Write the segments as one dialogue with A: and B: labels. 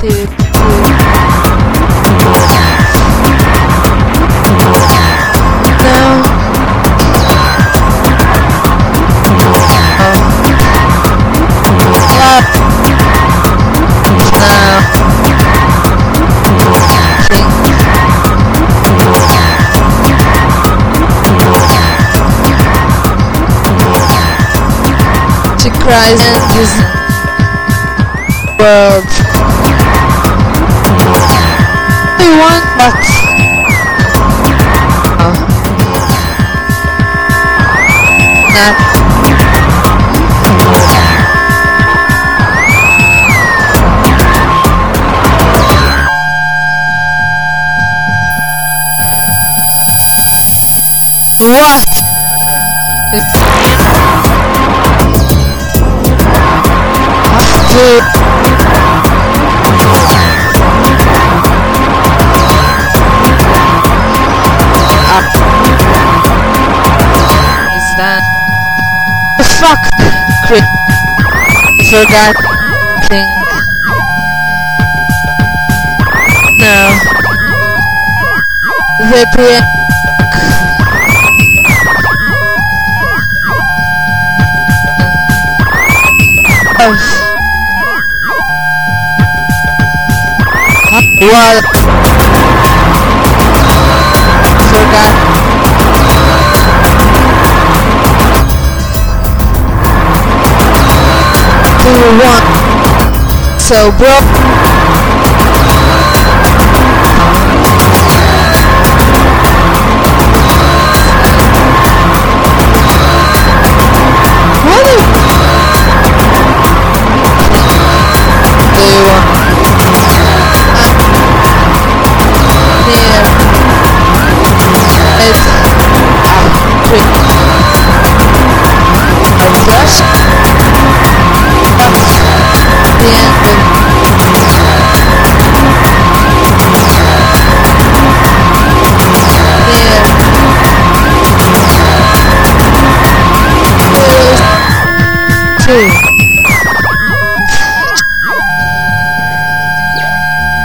A: two, cries in this world. Not. What? Fuck? Crit. Forgot thing. No. The pre Oh. what so bro two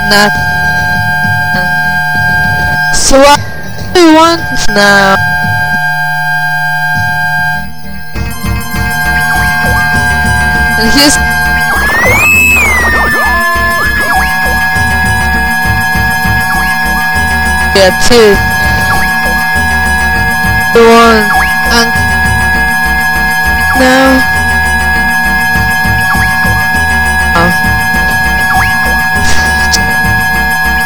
A: not. So what do you want now and here's yeah two. One. And now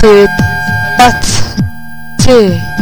A: Dude, but two.